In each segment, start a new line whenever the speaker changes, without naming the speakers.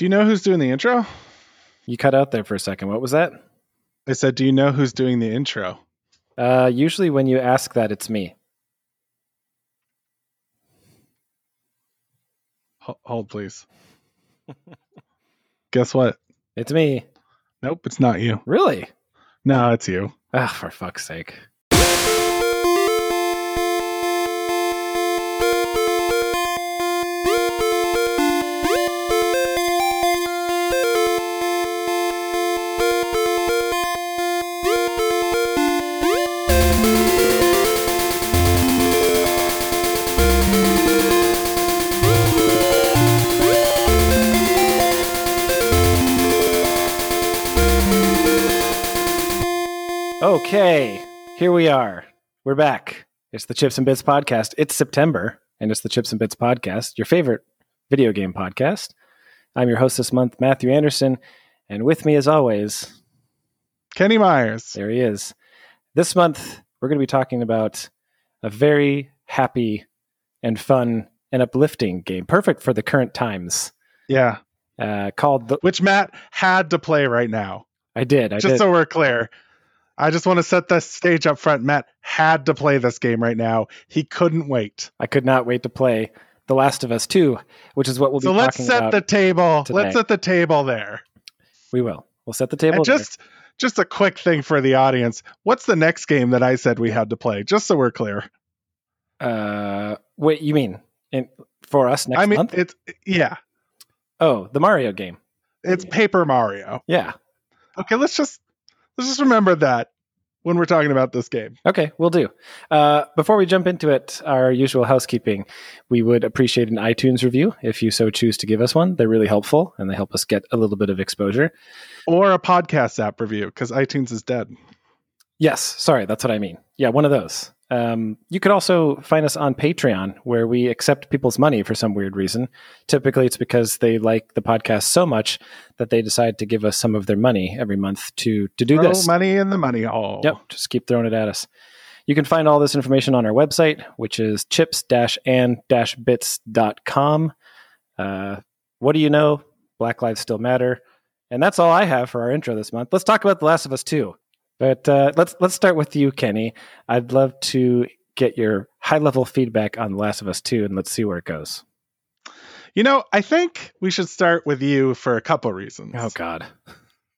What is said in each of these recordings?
Do you know who's doing the intro?
You cut out there for a second. What was that?
I said, Do you know who's doing the intro?
Uh, usually, when you ask that, it's me.
Ho- Hold, please. Guess what?
It's me.
Nope, it's not you.
Really?
No, it's you.
Ah, for fuck's sake. Okay, here we are. We're back. It's the Chips and Bits podcast. It's September, and it's the Chips and Bits podcast, your favorite video game podcast. I'm your host this month, Matthew Anderson, and with me, as always,
Kenny Myers.
there he is. This month, we're going to be talking about a very happy and fun and uplifting game, perfect for the current times,
Yeah.
uh, called the.
Which Matt had to play right now.
I did. I
just
did.
so we're clear. I just want to set the stage up front. Matt had to play this game right now. He couldn't wait.
I could not wait to play The Last of Us 2, which is what we'll
so
be
let's set the table.
today.
Let's set the table there.
we will. We'll set the table.
And
there.
Just a quick thing for the audience. What's the next game that I said we had to play? Just so we're clear.
Uh, wait, you mean in, for us next
I mean,
month?
it's yeah,
oh, the Mario game.
it's Paper Mario.
Yeah.
Okay, let's just let's just remember that when we're talking about this game.
Okay, we'll do. Uh, before we jump into it, our usual housekeeping, we would appreciate an iTunes review if you so choose to give us one. They're really helpful and they help us get a little bit of exposure.
Or a podcast app review because iTunes is dead.
Yes, sorry, that's what I mean. Yeah, one of those. Um, you could also find us on Patreon, where we accept people's money for some weird reason. Typically, it's because they like the podcast so much that they decide to give us some of their money every month to to do
Throw
this.
money in the money hole.
Yep, just keep throwing it at us. You can find all this information on our website, which is chips-and-bits.com. Uh, what do you know? Black Lives Still Matter. And that's all I have for our intro this month. Let's talk about The Last of Us 2. But uh, let's let's start with you, Kenny. I'd love to get your high level feedback on The Last of Us 2 and let's see where it goes.
You know, I think we should start with you for a couple reasons.
Oh God.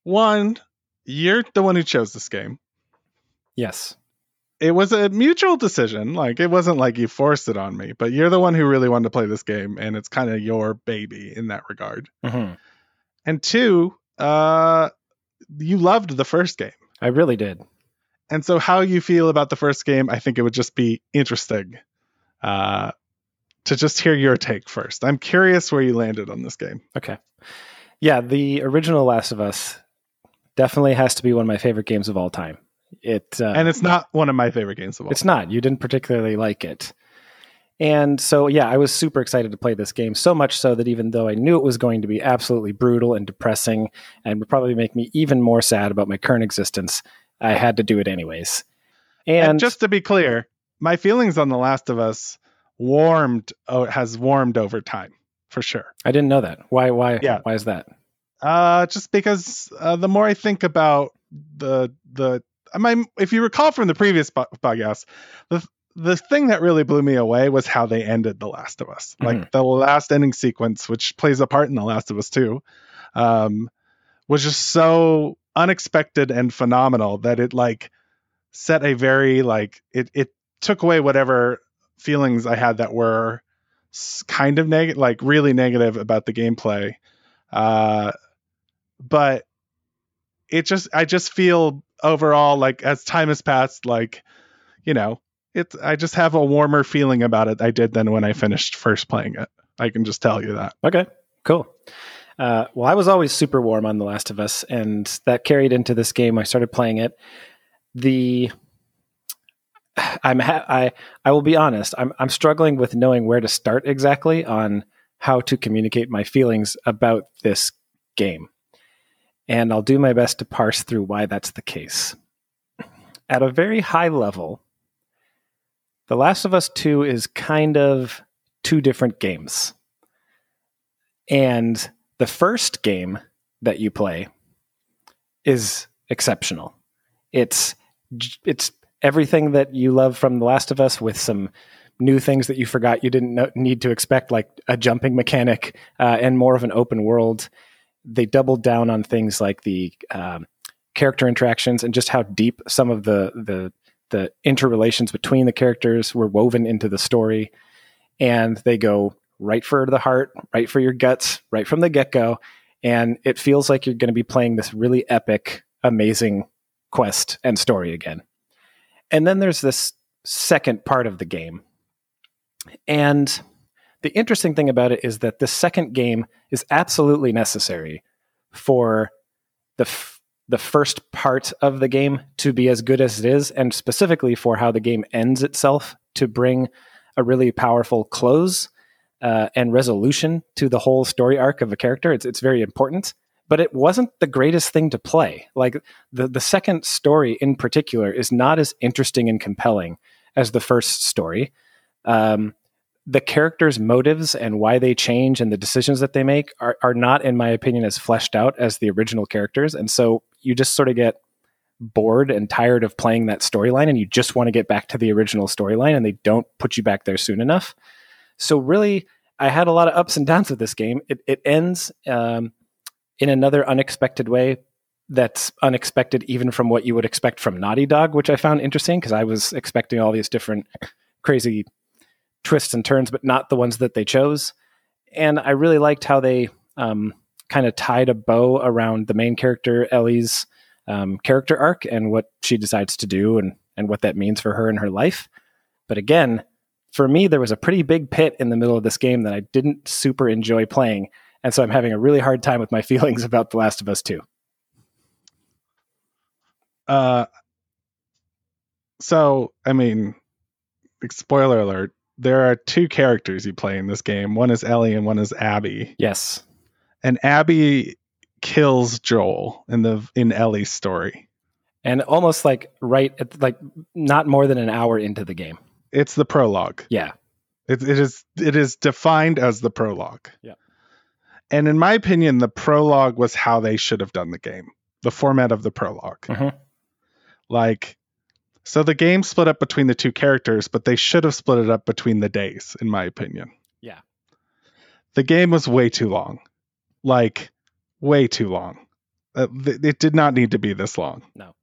One, you're the one who chose this game.
Yes.
It was a mutual decision. Like it wasn't like you forced it on me, but you're the one who really wanted to play this game, and it's kind of your baby in that regard.
hmm
And two, uh, you loved the first game.
I really did.
And so, how you feel about the first game, I think it would just be interesting uh, to just hear your take first. I'm curious where you landed on this game.
Okay. Yeah, the original Last of Us definitely has to be one of my favorite games of all time. It uh,
And it's not one of my favorite games of all. Time.
It's not. You didn't particularly like it. And so yeah, I was super excited to play this game, so much so that even though I knew it was going to be absolutely brutal and depressing and would probably make me even more sad about my current existence, I had to do it anyways.
and,
And,
just to be clear, my feelings on The Last of Us warmed, oh, has warmed over time for sure.
I didn't know that. Why why
Yeah.
why is that?
Uh, just because uh, the more I think about the the I mean, if you recall from the previous po- podcast, the the thing that really blew me away was how they ended The Last of Us. Like the last ending sequence, which plays a part in The Last of Us too, um, was just so unexpected and phenomenal that it like set a very like it it took away whatever feelings I had that were kind of negative, like really negative about the gameplay. Uh, but it just I just feel overall like as time has passed, like you know, it's I just have a warmer feeling about it I did than when I finished first playing it. I can just tell you that.
Okay, cool. Uh, well, I was always super warm on The Last of Us, and that carried into this game. I started playing it. The I'm ha- I I will be honest. I'm I'm struggling with knowing where to start exactly on how to communicate my feelings about this game, and I'll do my best to parse through why that's the case. At a very high level, The Last of Us Two is kind of two different games. And the first game that you play is exceptional. It's it's everything that you love from The Last of Us with some new things that you forgot you didn't know, need to expect, like a jumping mechanic uh, and more of an open world. They doubled down on things like the um, character interactions and just how deep some of the the the interrelations between the characters were woven into the story, and they go right for the heart, right for your guts, right from the get go, and it feels like you're going to be playing this really epic, amazing quest and story again. And then there's this second part of the game. And the interesting thing about it is that the second game is absolutely necessary for the the first part of the game to be as good as it is and specifically for how the game ends itself to bring a really powerful close uh, and resolution to the whole story arc of a character. It's it's very important, but it wasn't the greatest thing to play. Like the the second story in particular is not as interesting and compelling as the first story. Um, the characters' motives and why they change and the decisions that they make are, are not, in my opinion, as fleshed out as the original characters. And so you just sort of get bored and tired of playing that storyline and you just want to get back to the original storyline and they don't put you back there soon enough. So really, I had a lot of ups and downs with this game. It, it ends um, in another unexpected way that's unexpected even from what you would expect from Naughty Dog, which I found interesting because I was expecting all these different crazy twists and turns, but not the ones that they chose. And I really liked how they um, kind of tied a bow around the main character Ellie's um, character arc and what she decides to do and and what that means for her in her life. But again, for me, there was a pretty big pit in the middle of this game that I didn't super enjoy playing. And so I'm having a really hard time with my feelings about The Last of Us 2.
Uh, so, I mean, spoiler alert, there are two characters you play in this game. One is Ellie and one is Abby.
Yes.
And Abby kills Joel in the in Ellie's story.
And almost like right at like not more than an hour into the game.
It's the prologue.
Yeah.
It, it is it is defined as the prologue.
Yeah.
And in my opinion, the prologue was how they should have done the game. The format of the prolog
Mhm.
Like, so the game split up between the two characters, but they should have split it up between the days, in my opinion.
Yeah.
The game was way too long. Like, way too long. Uh, th- it did not need to be this long.
No.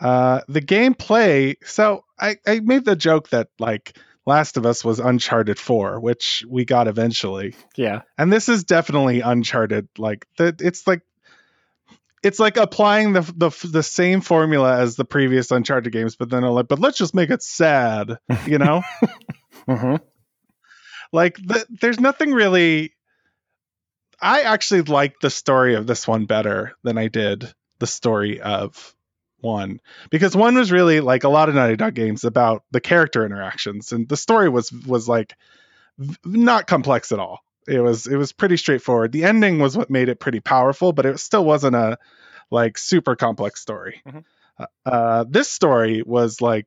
Uh, the gameplay. So I, I made the joke that like Last of Us was Uncharted 4, which we got eventually.
Yeah.
And this is definitely Uncharted. Like the, it's like it's like applying the, the the same formula as the previous Uncharted games, but then like, but let's just make it sad, you know?
mm-hmm.
like the, there's nothing really. I actually like the story of this one better than I did the story of one because one was really like a lot of Naughty Dog games about the character interactions, and the story was was like not complex at all. It was it was pretty straightforward. The ending was what made it pretty powerful, but it still wasn't a like super complex story.
Mhm.
Uh, uh, this story was like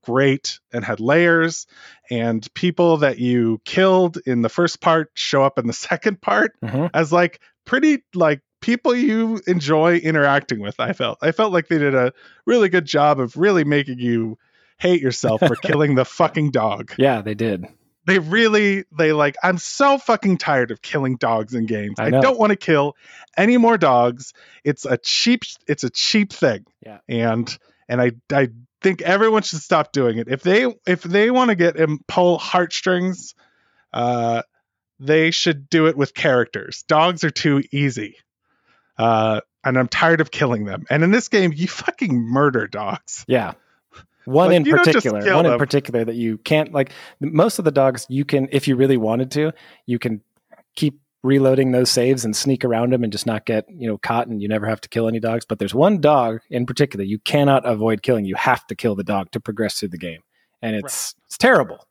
great and had layers, and people that you killed in the first part show up in the second part
hmm
as like pretty like people you enjoy interacting with. I felt I felt like they did a really good job of really making you hate yourself for killing the fucking dog.
Yeah, they did.
They really they like I'm so fucking tired of killing dogs in games.
I
I, don't want to kill any more dogs. It's a cheap it's a cheap thing.
Yeah.
And and I I think everyone should stop doing it. If they if they want to get and pull heartstrings, uh they should do it with characters. Dogs are too easy. Uh and I'm tired of killing them. And in this game, you fucking murder dogs.
Yeah. One
Like,
in
you don't just
particular, one in particular that you can't like most of the dogs you can if you really wanted to, you can keep reloading those saves and sneak around them and just not get, you know, caught and you never have to kill any dogs, but there's one dog in particular you cannot avoid killing. You have to kill the dog to progress through the game. And it's it's terrible.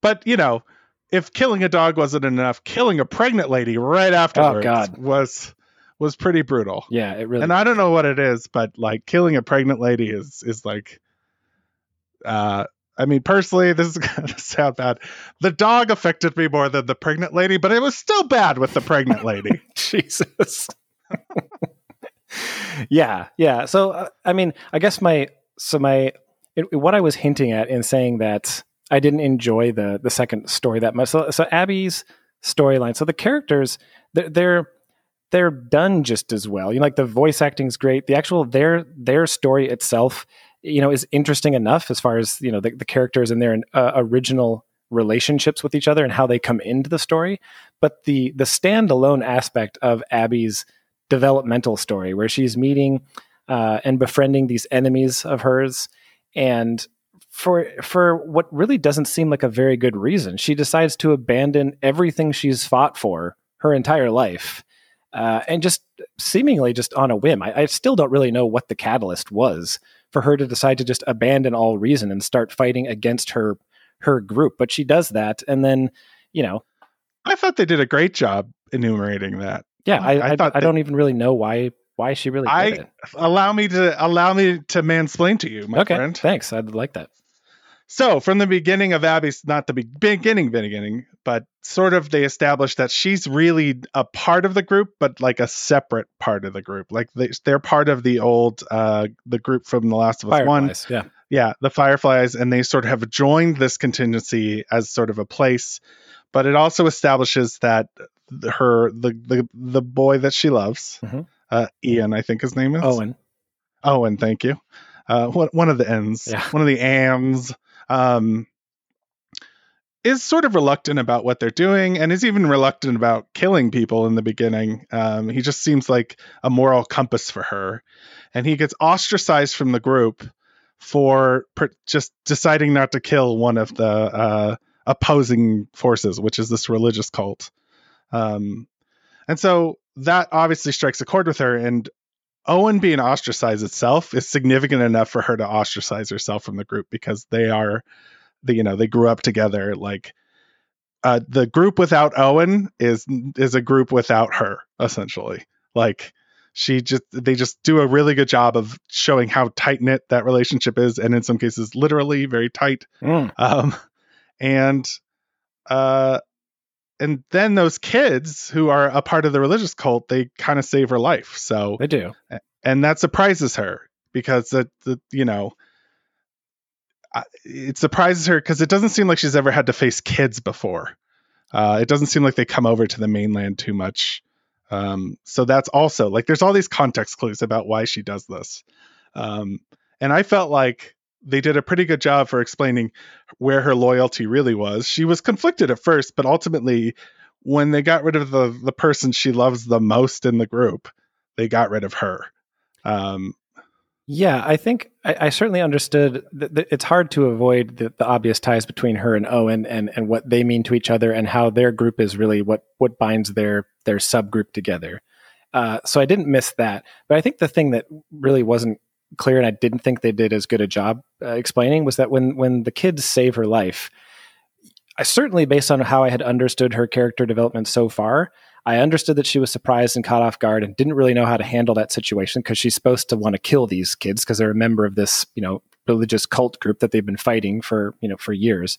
But you know, if killing a dog wasn't enough, killing a pregnant lady right afterwards
Oh, God.
was was pretty brutal.
Yeah, it really
and I don't know what it is, but like killing a pregnant lady is is like uh I mean, personally, this is gonna sound bad. The dog affected me more than the pregnant lady, but it was still bad with the pregnant lady.
Jesus. yeah, yeah. So uh, I mean, I guess my so my it, what I was hinting at in saying that I didn't enjoy the the second story that much. So, so Abby's storyline. So the characters they're, they're they're done just as well. You know, like the voice acting's great. The actual their their story itself, you know, is interesting enough as far as you know the, the characters and their uh, original relationships with each other and how they come into the story. But the the standalone aspect of Abby's developmental story, where she's meeting uh, and befriending these enemies of hers, and for for what really doesn't seem like a very good reason, she decides to abandon everything she's fought for her entire life uh, and just seemingly just on a whim. I, I, still don't really know what the catalyst was for her to decide to just abandon all reason and start fighting against her her group. But she does that, and then you know,
I thought they did a great job enumerating that.
Yeah, I, I, I thought I don't even really know why why she really I it.
allow me to allow me to mansplain to you, my okay, friend.
Thanks, I'd like that.
So from the beginning of Abby's, not the beginning, beginning, but sort of they established that she's really a part of the group, but like a separate part of the group. Like they, they're part of the old, uh, the group from The Last of Us
Fireflies,
One. Yeah, yeah, the Fireflies, and they sort of have joined this contingency as sort of a place. But it also establishes that her the the the boy that she loves, mm-hmm. uh, Ian, I think his name is
Owen.
Owen, thank you. Uh, one, one of the ends, yeah. one of the AMs um, is sort of reluctant about what they're doing and is even reluctant about killing people in the beginning. Um, he just seems like a moral compass for her. And he gets ostracized from the group for per- just deciding not to kill one of the uh, opposing forces, which is this religious cult. Um, and so that obviously strikes a chord with her. And Owen being ostracized itself is significant enough for her to ostracize herself from the group because they are, the, you know, they grew up together. Like uh, the group without Owen is is a group without her essentially. Like she just they just do a really good job of showing how tight knit that relationship is, and in some cases, literally very tight. Mm. Um, and uh, and then those kids who are a part of the religious cult, they kind of save her life. So
they do,
and that surprises her because the you know it surprises her because it doesn't seem like she's ever had to face kids before. Uh, it doesn't seem like they come over to the mainland too much. Um, so that's also like there's all these context clues about why she does this. Um, and I felt like they did a pretty good job for explaining where her loyalty really was. She was conflicted at first, but ultimately, when they got rid of the the person she loves the most in the group, they got rid of her. Um,
yeah, I think I, I certainly understood that, that, it's hard to avoid the, the, obvious ties between her and Owen and, and what they mean to each other and how their group is really what what binds their their subgroup together. Uh, so I didn't miss that, but I think the thing that really wasn't clear, and I didn't think they did as good a job uh, explaining, was that when when the kids save her life, I certainly, based on how I had understood her character development so far, I understood that she was surprised and caught off guard and didn't really know how to handle that situation because she's supposed to want to kill these kids because they're a member of this, you know, religious cult group that they've been fighting for, you know, for years.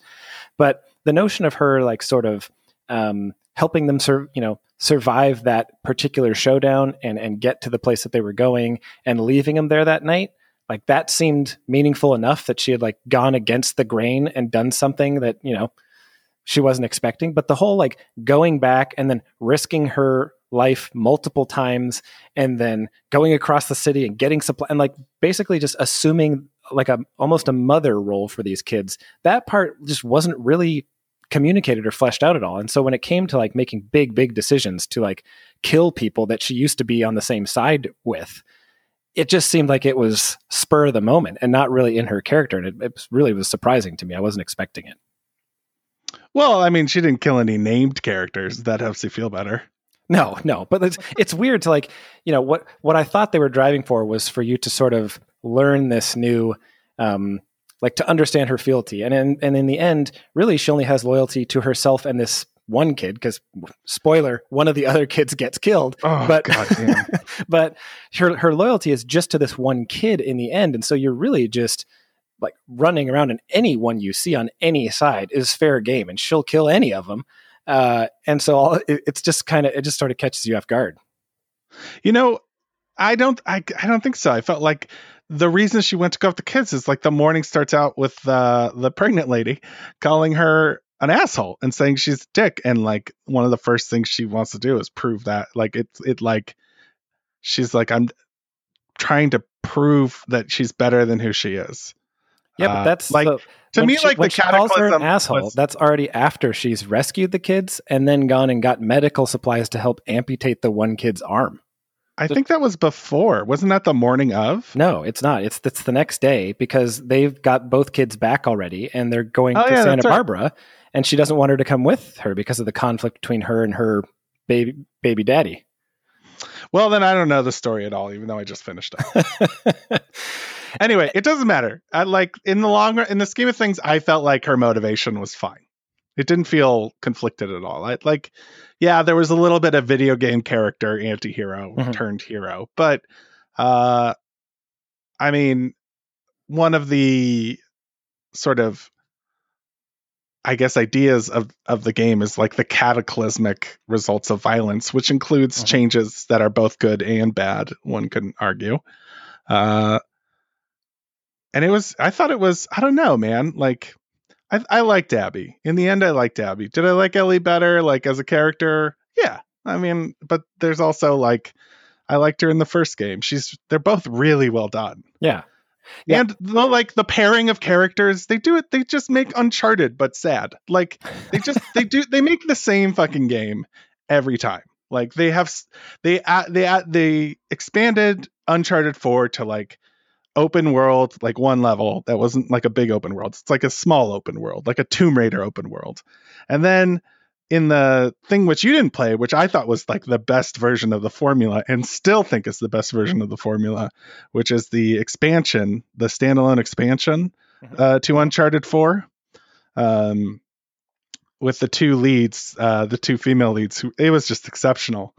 But the notion of her like sort of um, helping them serve, you know, survive that particular showdown and and get to the place that they were going and leaving them there that night like that seemed meaningful enough that she had like gone against the grain and done something that you know she wasn't expecting. But the whole like going back and then risking her life multiple times and then going across the city and getting supply and like basically just assuming like a almost a mother role for these kids that part just wasn't really communicated or fleshed out at all. And so when it came to like making big, big decisions to like kill people that she used to be on the same side with, it just seemed like it was spur of the moment and not really in her character. And it, it really was surprising to me. I wasn't expecting it.
Well, I mean, she didn't kill any named characters. That helps you feel better.
No, no, but it's it's weird to like, you know, what what I thought they were driving for was for you to sort of learn this new um, like to understand her fealty. And in, and in the end, really, she only has loyalty to herself and this one kid because spoiler one of the other kids gets killed.
Oh,
but but her her loyalty is just to this one kid in the end. And so you're really just like running around and anyone you see on any side is fair game and she'll kill any of them uh, and so all, it, it's just kind of it just sort of catches you off guard.
You know, I don't I, I don't think so. I felt like the reason she went to go with the kids is like the morning starts out with uh, the pregnant lady calling her an asshole and saying she's dick and like one of the first things she wants to do is prove that like it's it like she's like I'm trying to prove that she's better than who she is.
yeah but
Uh,
that's
like
the,
to me
she,
like the
she calls her an asshole
was-
that's already after she's rescued the kids and then gone and got medical supplies to help amputate the one kid's arm
I think that was before. Wasn't that the morning of?
No, it's not. It's it's the next day because they've got both kids back already, and they're going
Oh,
to
yeah,
Santa
that's right.
Barbara, and she doesn't want her to come with her because of the conflict between her and her baby baby daddy.
Well, then I don't know the story at all, even though I just finished it. anyway, it doesn't matter. I like in the long run, in the scheme of things, I felt like her motivation was fine. It didn't feel conflicted at all. I like, yeah, there was a little bit of video game character anti-hero
Mhm.
turned hero, but uh I mean, one of the sort of I guess ideas of of the game is like the cataclysmic results of violence, which includes
Mhm.
changes that are both good and bad. One can argue, uh, and it was. I thought it was. I don't know, man. Like, I I liked Abby. In the end, I liked Abby. Did I like Ellie better? Like as a character? Yeah. I mean, but there's also like, I liked her in the first game. She's. They're both really well done.
yeah, Yeah.
And the like the pairing of characters, they do it. They just make Uncharted but sad. Like they just they do they make the same fucking game every time. Like they have they add they add, they expanded Uncharted 4 to like open world like one level that wasn't like a big open world. It's like a small open world, like a Tomb Raider open world. And then in the thing which you didn't play, which I thought was like the best version of the formula and still think is the best version of the formula, which is the expansion, the standalone expansion
Mhm.
uh, to Uncharted 4. Um, with the two leads, uh, the two female leads, who it was just exceptional.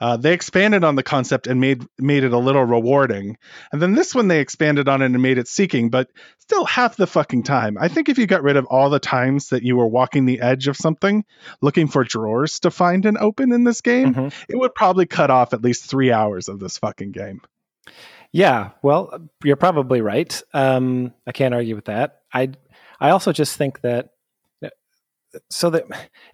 Uh, they expanded on the concept and made made it a little rewarding, and then this one they expanded on it and made it seeking, but still half the fucking time. I think if you got rid of all the times that you were walking the edge of something, looking for drawers to find and open in this game,
Mhm.
it would probably cut off at least three hours of this fucking game.
yeah. Well, you're probably right. Um, I can't argue with that. I I also just think that so that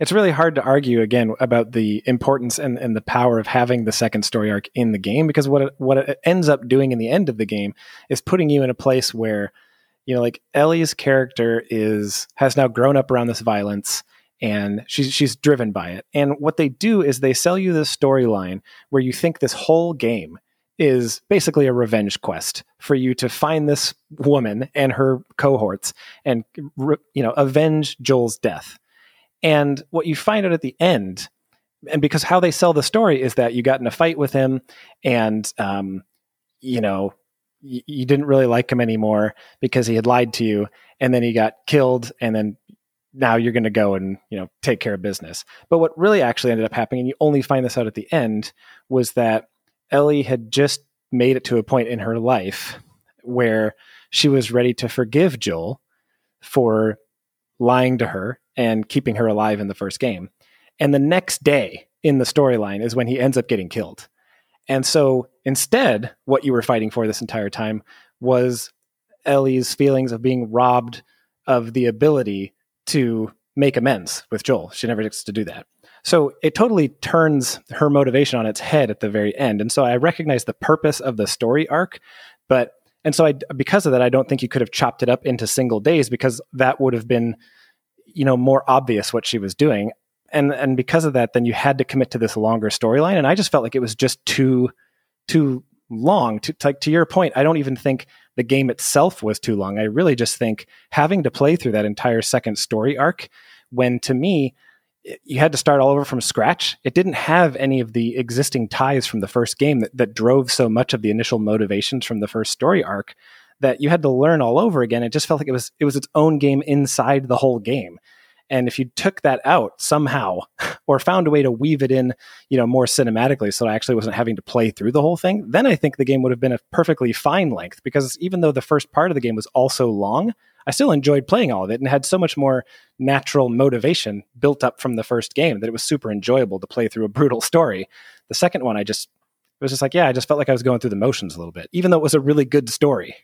it's really hard to argue again about the importance and, and the power of having the second story arc in the game because what it, what it ends up doing in the end of the game is putting you in a place where you know like Ellie's character is has now grown up around this violence and she's she's driven by it and what they do is they sell you this storyline where you think this whole game is basically a revenge quest for you to find this woman and her cohorts and you know avenge Joel's death. And what you find out at the end, and because how they sell the story is that you got in a fight with him, and um, you know y- you didn't really like him anymore because he had lied to you, and then he got killed, and then now you're going to go and you know take care of business. But what really actually ended up happening, and you only find this out at the end, was that Ellie had just made it to a point in her life where she was ready to forgive Joel for lying to her and keeping her alive in the first game. And the next day in the storyline is when he ends up getting killed. And so instead, what you were fighting for this entire time was Ellie's feelings of being robbed of the ability to make amends with Joel. She never gets to do that. So it totally turns her motivation on its head at the very end. And so I recognize the purpose of the story arc, but and so I because of that I don't think you could have chopped it up into single days because that would have been you know more obvious what she was doing. And and because of that then you had to commit to this longer storyline and I just felt like it was just too too long to like to your point I don't even think the game itself was too long. I really just think having to play through that entire second story arc when to me you had to start all over from scratch. It didn't have any of the existing ties from the first game that, that drove so much of the initial motivations from the first story arc that you had to learn all over again. It just felt like it was it was its own game inside the whole game. And if you took that out somehow or found a way to weave it in, you know, more cinematically so I actually wasn't having to play through the whole thing, then I think the game would have been a perfectly fine length because even though the first part of the game was also long, I still enjoyed playing all of it and had so much more natural motivation built up from the first game that it was super enjoyable to play through a brutal story. The second one, I just, it was just like, yeah, I just felt like I was going through the motions a little bit, even though it was a really good story.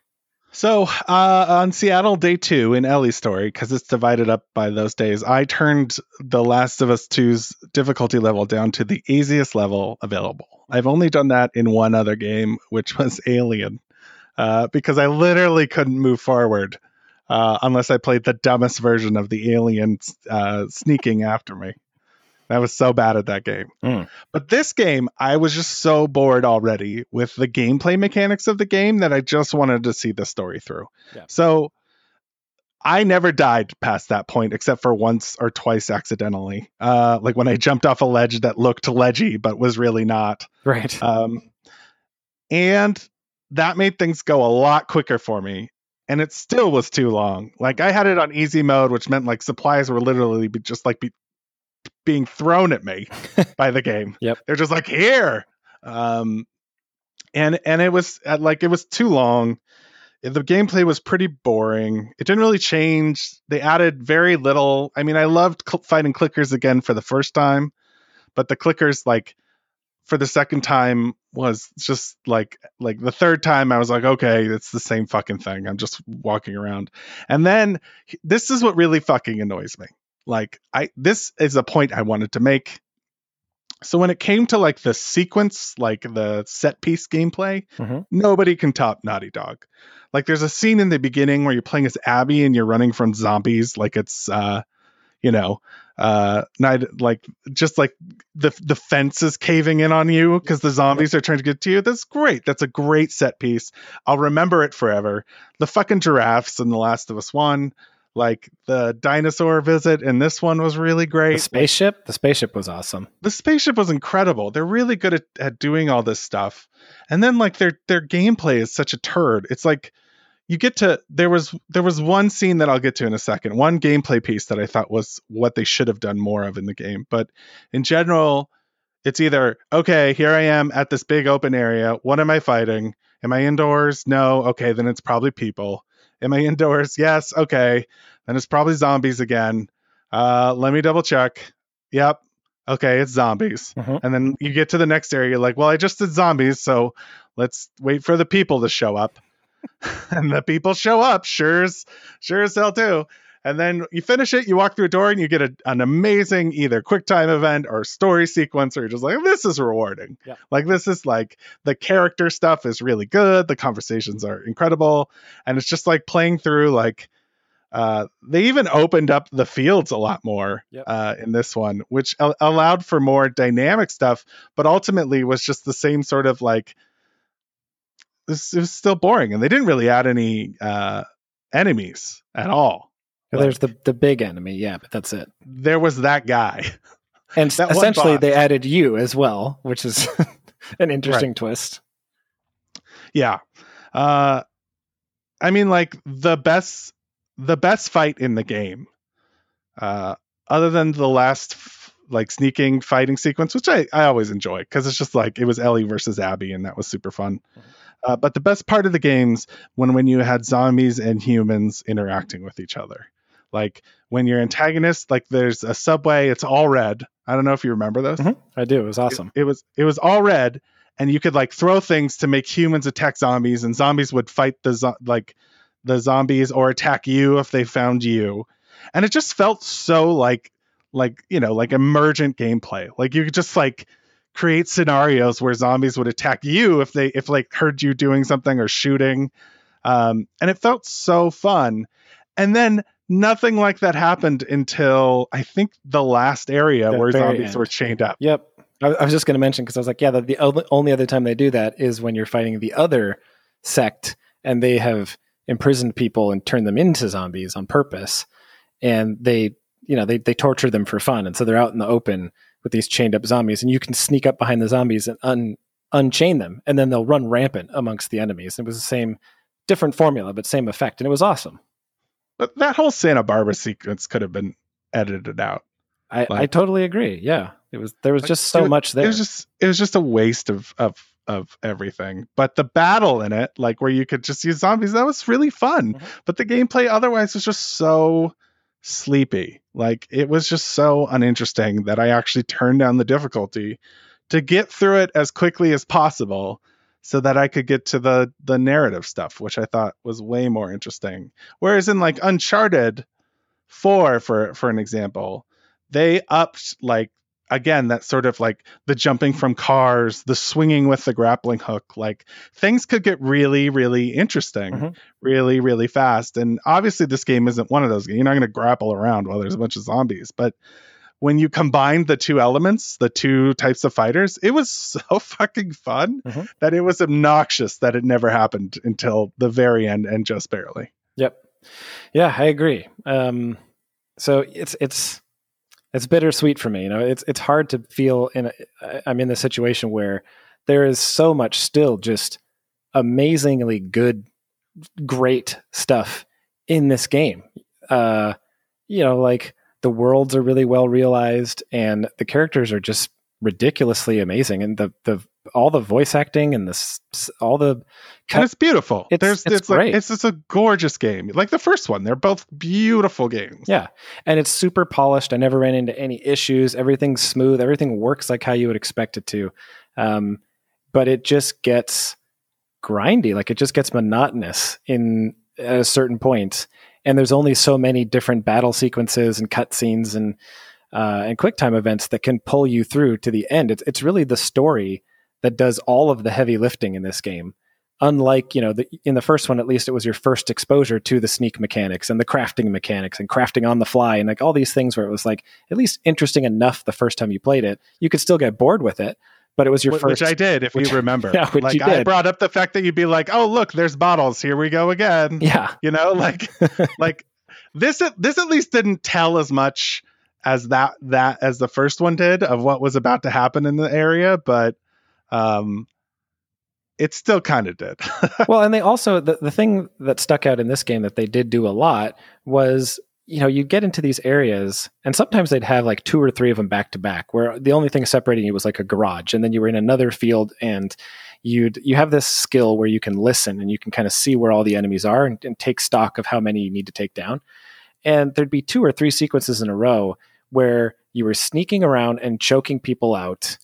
So uh, on Seattle day two in Ellie's story, because it's divided up by those days, I turned The Last of Us 2's difficulty level down to the easiest level available. I've only done that in one other game, which was Alien, uh, because I literally couldn't move forward uh, unless I played the dumbest version of the alien uh, sneaking after me. I was so bad at that game. Mm. But this game, I was just so bored already with the gameplay mechanics of the game that I just wanted to see the story through. Yeah. So I never died past that point except for once or twice accidentally. Uh, like when I jumped off a ledge that looked ledgy but was really not.
Right.
Um, and that made things go a lot quicker for me. And it still was too long. Like I had it on easy mode, which meant like supplies were literally just like be, being thrown at me by the game.
Yep.
They're just like here. Um and and it was uh, like it was too long. The gameplay was pretty boring. It didn't really change. They added very little. I mean, I loved cl- fighting clickers again for the first time, but the clickers like for the second time was just like like the third time I was like, okay, it's the same fucking thing. I'm just walking around. And then this is what really fucking annoys me. Like I this is a point I wanted to make. So when it came to like the sequence, like the set piece gameplay, mm-hmm. nobody can top Naughty Dog. Like there's a scene in the beginning where you're playing as Abby and you're running from zombies like it's uh you know, uh not like just like the the fence is caving in on you because the zombies are trying to get to you that's great that's a great set piece i'll remember it forever the fucking giraffes in the last of us one like the dinosaur visit and this one was really great.
The spaceship, the spaceship was awesome.
The spaceship was incredible. They're really good at, at doing all this stuff. And then like their their gameplay is such a turd. It's like you get to there was there was one scene that I'll get to in a second. One gameplay piece that I thought was what they should have done more of in the game. But in general, it's either okay, here I am at this big open area. What am I fighting? Am I indoors? No. Okay, then it's probably people. Am I indoors? Yes. Okay. Then it's probably zombies again. Uh, let me double check. Yep. Okay, it's zombies. Mm-hmm. And then you get to the next area, you're like, well, I just did zombies, so let's wait for the people to show up. and the people show up, sure as sure as hell too. And then you finish it, you walk through a door, and you get a, an amazing either quick time event or story sequence, or you're just like, this is rewarding. Yeah. Like, this is like the character stuff is really good. The conversations are incredible. And it's just like playing through, like, uh, they even opened up the fields a lot more yep. uh, in this one, which al- allowed for more dynamic stuff, but ultimately was just the same sort of like, this was still boring. And they didn't really add any uh, enemies at all
there's the the big enemy, yeah, but that's it.
There was that guy.
And that essentially they added you as well, which is an interesting right. twist.
Yeah. Uh I mean like the best the best fight in the game uh other than the last like sneaking fighting sequence, which I, I always enjoy because it's just like it was Ellie versus Abby, and that was super fun. Mm-hmm. Uh, but the best part of the games when when you had zombies and humans interacting with each other. Like when your antagonist, like there's a subway, it's all red. I don't know if you remember this. Mm-hmm.
I do. It was awesome.
It, it, was it was all red, and you could like throw things to make humans attack zombies, and zombies would fight the zo- like the zombies or attack you if they found you. And it just felt so like like you know like emergent gameplay. Like you could just like create scenarios where zombies would attack you if they if like heard you doing something or shooting. Um, and it felt so fun. And then nothing like that happened until I think the last area the where zombies end. were chained up.
Yep. I, I was just going to mention because I was like, yeah, the, the only other time they do that is when you're fighting the other sect and they have imprisoned people and turned them into zombies on purpose. And they, you know, they, they torture them for fun. And so they're out in the open with these chained up zombies and you can sneak up behind the zombies and un, unchain them and then they'll run rampant amongst the enemies. It was the same, different formula, but same effect. And it was awesome.
But that whole Santa Barbara sequence could have been edited out.
I,
Like-
I totally agree. Yeah, it was there was
Like,
just so
it-
much there.
It was just it was just a waste of of of everything. But the battle in it, like where you could just use zombies, that was really fun.
Mhm.
But the gameplay otherwise was just so sleepy. Like it was just so uninteresting that I actually turned down the difficulty to get through it as quickly as possible so that I could get to the the narrative stuff, which I thought was way more interesting. Whereas in like Uncharted 4 for for an example, they upped like again that sort of like the jumping from cars, the swinging with the grappling hook, like things could get really really interesting
Mhm.
really really fast. And obviously this game isn't one of those. You're not going to grapple around while there's a bunch of zombies, but when you combine the two elements, the two types of fighters, it was so fucking fun
Mhm.
that it was obnoxious that it never happened until the very end and just barely.
Yep. Yeah, I agree. Um, so it's it's it's bittersweet for me. You know, it's it's hard to feel in. A, I'm in the situation where there is so much still just amazingly good, great stuff in this game. Uh, you know, like the worlds are really well realized, and the characters are just ridiculously amazing, and the the all the voice acting and the all the
and it's beautiful.
It's-
There's
it's
it's, like
great.
it's just a gorgeous game. Like the first one, they're both beautiful games.
Yeah. And it's super polished. I never ran into any issues. Everything's smooth. Everything works like how you would expect it to. Um, but it just gets grindy. Like it just gets monotonous in at a certain point. And there's only so many different battle sequences and cutscenes and uh, and QuickTime events that can pull you through to the end. It's it's really the story that does all of the heavy lifting in this game unlike you know the, in the first one at least it was your first exposure to the sneak mechanics and the crafting mechanics and crafting on the fly and like all these things where it was like at least interesting enough the first time you played it you could still get bored with it but it was your
Wh-
first
Which I did, if
which-
you remember.
yeah, which
like
you
I brought up the fact that you'd be like, "Oh, look, there's bottles. Here we go again."
yeah
You know, like like this at- this at least didn't tell as much as that that as the first one did of what was about to happen in the area, but um it still kind of did.
well and they also the, the thing that stuck out in this game that they did do a lot was you know you get into these areas and sometimes they'd have like two or three of them back to back where the only thing separating you was like a garage and then you were in another field and you'd you have this skill where you can listen and you can kind of see where all the enemies are and, and take stock of how many you need to take down and there'd be two or three sequences in a row where you were sneaking around and choking people out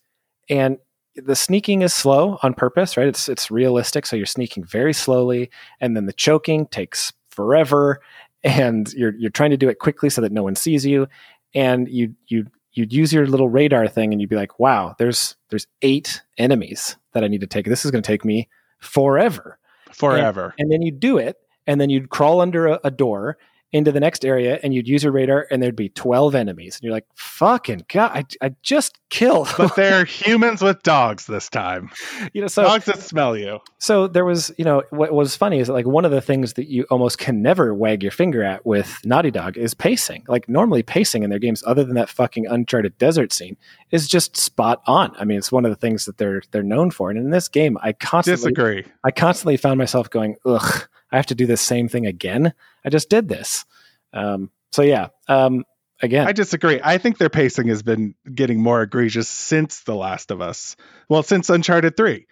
and the sneaking is slow on purpose right? It's it's realistic so you're sneaking very slowly and then the choking takes forever and you're you're trying to do it quickly so that no one sees you and you you you'd use your little radar thing and you'd be like wow there's there's eight enemies that i need to take. This is going to take me forever.
Forever.
and then you'd do it and then you'd crawl under a, a door into the next area and you'd use your radar and there'd be 12 enemies and you're like fucking god i, I just killed
but they're humans with dogs this time.
you know so
dogs that smell you.
so there was you know what was funny is that like one of the things that you almost can never wag your finger at with naughty dog is pacing like normally pacing in their games other than that fucking uncharted desert scene is just spot on i mean it's one of the things that they're they're known for and in this game i constantly
Disagree.
I constantly found myself going, ugh, I have to do this same thing again. I just did this. Um, so yeah, um, again,
I disagree. I think their pacing has been getting more egregious since The Last of Us. Well, since Uncharted 3.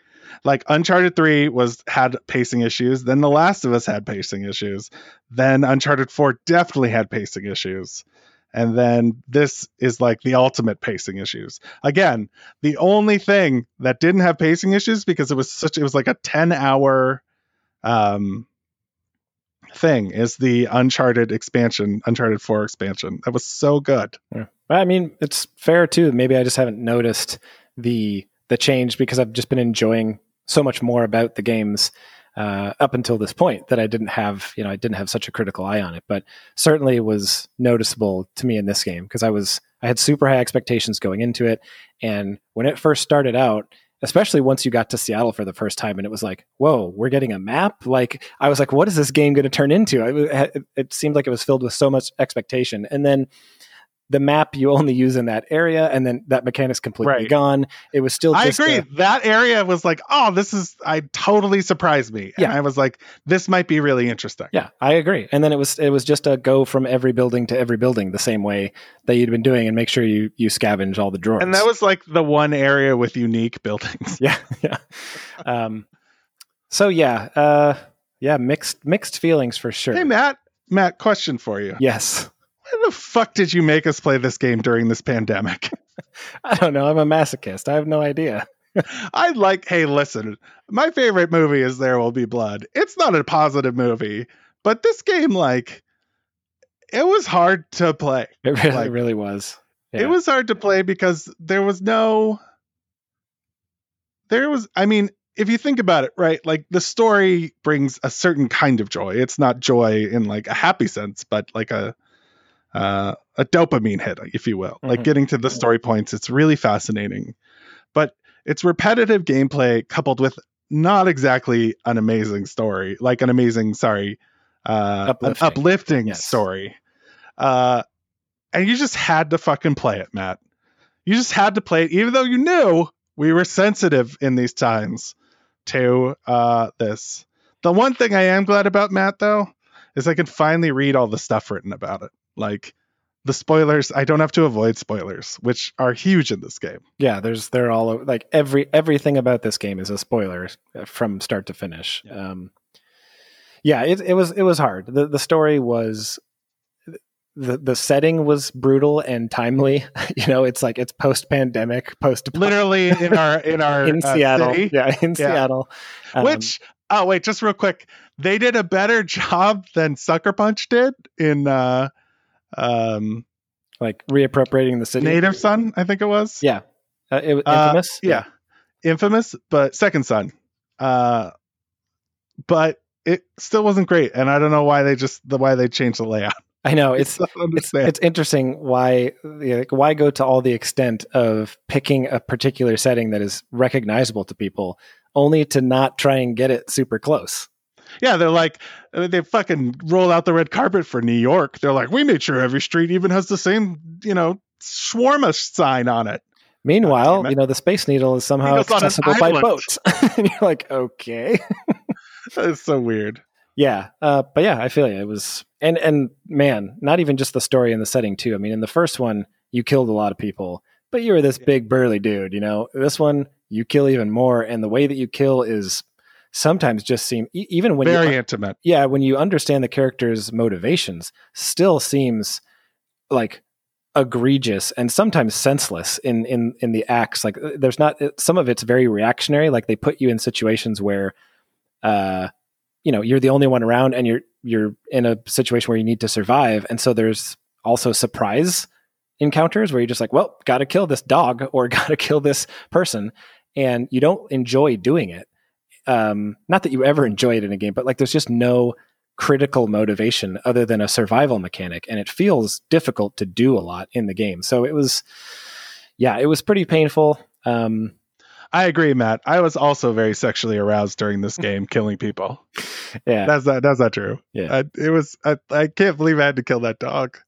Like Uncharted 3 was had pacing issues, then The Last of Us had pacing issues. Then Uncharted 4 definitely had pacing issues. And then this is like the ultimate pacing issues. Again, the only thing that didn't have pacing issues because it was such it was like a 10 hour um thing is the Uncharted expansion, Uncharted 4 expansion. That was so good.
Yeah. I mean, it's fair too. Maybe I just haven't noticed the the change because I've just been enjoying so much more about the games uh, up until this point that I didn't have, you know, I didn't have such a critical eye on it. But certainly was noticeable to me in this game because I was I had super high expectations going into it, and when it first started out. Especially once you got to Seattle for the first time, and it was like, "Whoa, we're getting a map!" Like, I was like, "What is this game going to turn into?" It, it, seemed like it was filled with so much expectation, and then the map you only use in that area, and then that mechanic's completely
Right.
gone. It was still.
I agree.
a-
that area was like, oh, this is. I totally surprised me. And
Yeah.
I was like, this might be really interesting.
yeah, I agree. And then it was it was just a go from every building to every building the same way that you'd been doing, and make sure you you scavenge all the drawers.
And that was like the one area with unique buildings.
yeah, yeah. Um, so yeah, uh, yeah, mixed mixed feelings for sure.
Hey, Matt. Matt, question for you.
Yes,
Why the fuck did you make us play this game during this pandemic?
I don't know. I'm a masochist. I have no idea.
I like, hey, listen, my favorite movie is There Will Be Blood. It's not a positive movie, but this game, like, it was hard to play.
It really,
Like-
really was. Yeah.
It was hard to play because there was no. There was, I mean, if you think about it, right? Like the story brings a certain kind of joy. It's not joy in like a happy sense, but like a uh, a dopamine hit, if you will. Like
Mhm.
getting to the story points, it's really fascinating. But it's repetitive gameplay coupled with not exactly an amazing story, like an amazing, sorry, uh,
Uplifting.
an uplifting
Yes.
story. Uh, and you just had to fucking play it, Matt. You just had to play it, even though you knew we were sensitive in these times to uh, this. The one thing I am glad about, Matt, though, is I can finally read all the stuff written about it. Like the spoilers, I don't have to avoid spoilers, which are huge in this game.
yeah. There's they're all like every everything about this game is a spoiler uh, from start to finish. Um, yeah, it it was it was hard. the The story was. The, the setting was brutal and timely. You know, it's like it's post pandemic, post
Literally in our in our
in
uh,
Seattle.
city.
Yeah, in Seattle. Um,
Which oh wait, just real quick, they did a better job than Sucker Punch did in uh, um,
like reappropriating the city.
Native Son, I think it was.
Yeah, uh, it was
Uh,
infamous.
yeah. Infamous, but Second Son. Uh, but it still wasn't great, and I don't know why they just the why they changed the layout.
I know it's
I
it's it's interesting why yeah, like, why go to all the extent of picking a particular setting that is recognizable to people only to not try and get it super close.
Yeah, they're like uh, they fucking roll out the red carpet for New York. They're like, we made sure every street even has the same, you know, shawarma sign on it.
Meanwhile,
it.
you know the Space Needle is somehow
Needle's
accessible by boat, and you're like, okay,
It's so weird.
yeah, uh, but yeah, I feel you. It was and and man, not even just the story and the setting too. I mean, in the first one, you killed a lot of people, but you were this big burly dude. You know, this one you kill even more, and the way that you kill is sometimes just seem even when
Very
you
intimate.
yeah when you understand the character's motivations, still seems like egregious and sometimes senseless in in in the acts. Like uh, there's not some of it's very reactionary. Like they put you in situations where uh you know you're the only one around and you're you're in a situation where you need to survive. And so there's also surprise encounters where you're just like well got to kill this dog or got to kill this person. And you don't enjoy doing it um not that you ever enjoy it in a game but like there's just no critical motivation other than a survival mechanic and it feels difficult to do a lot in the game so it was yeah it was pretty painful um
I agree, Matt. I was also very sexually aroused during this game, killing people.
yeah
That's not that's not true.
Yeah.
I, it was. I, I can't believe I had to kill that dog.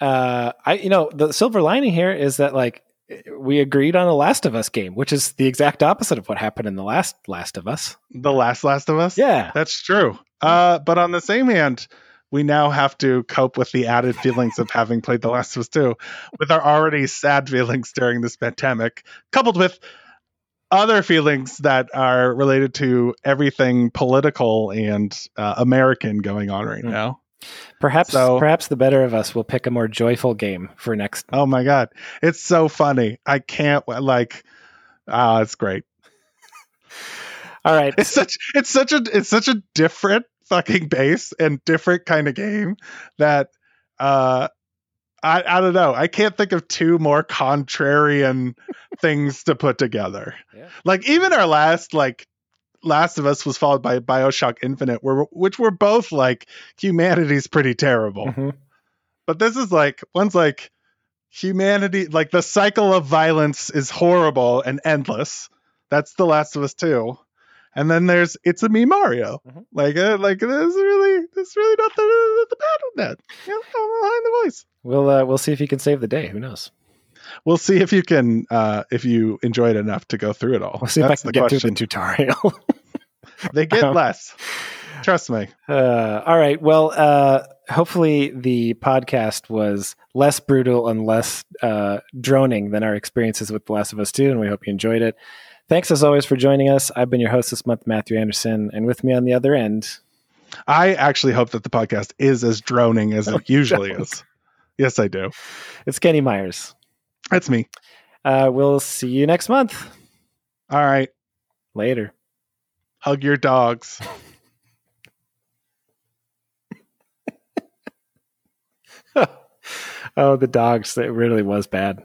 uh i you know the silver lining here is that like we agreed on a last of us game which is the exact opposite of what happened in the last last of us
The last Last of Us.
yeah
That's true. Uh, but on the same hand, we now have to cope with the added feelings of having played The Last of Us 2 with our already sad feelings during this pandemic, coupled with other feelings that are related to everything political and uh, American going on right
Hmm.
now.
Perhaps
So-
perhaps the better of us will pick a more joyful game for next
Oh my God. It's so funny. I can't, like, ah, it's great.
all right
It's such, it's such a, it's such a different fucking base and different kind of game that, uh, I, I don't know. I can't think of two more contrarian things to put together.
Yeah.
Like even our last like Last of Us was followed by BioShock Infinite, where which were both like humanity's pretty terrible.
Mhm.
But this is like one's like humanity like the cycle of violence is horrible and endless. That's The Last of Us 2. and then there's it's a me Mario.
Mhm.
Like uh, like there's really there's really nothing, the bad with that. You know, behind the voice.
We'll uh, we'll see if he can save the day. Who knows?
We'll see if you can uh if you enjoy it enough to go through it all.
We'll see
That's
if I can
the
get through
question.
the tutorial.
They get
Um,
less. Trust me.
Uh, all right. Well, uh, hopefully the podcast was less brutal and less uh, droning than our experiences with The Last of Us 2, and we hope you enjoyed it. Thanks as always for joining us. I've been your host this month, Matthew Anderson, and with me on the other end,
I actually hope that the podcast is as droning as it usually is. Yes, I do.
it's Kenny Myers.
That's me.
Uh, we'll see you next month.
All right.
Later.
Hug your dogs.
oh, the dogs. It really was bad.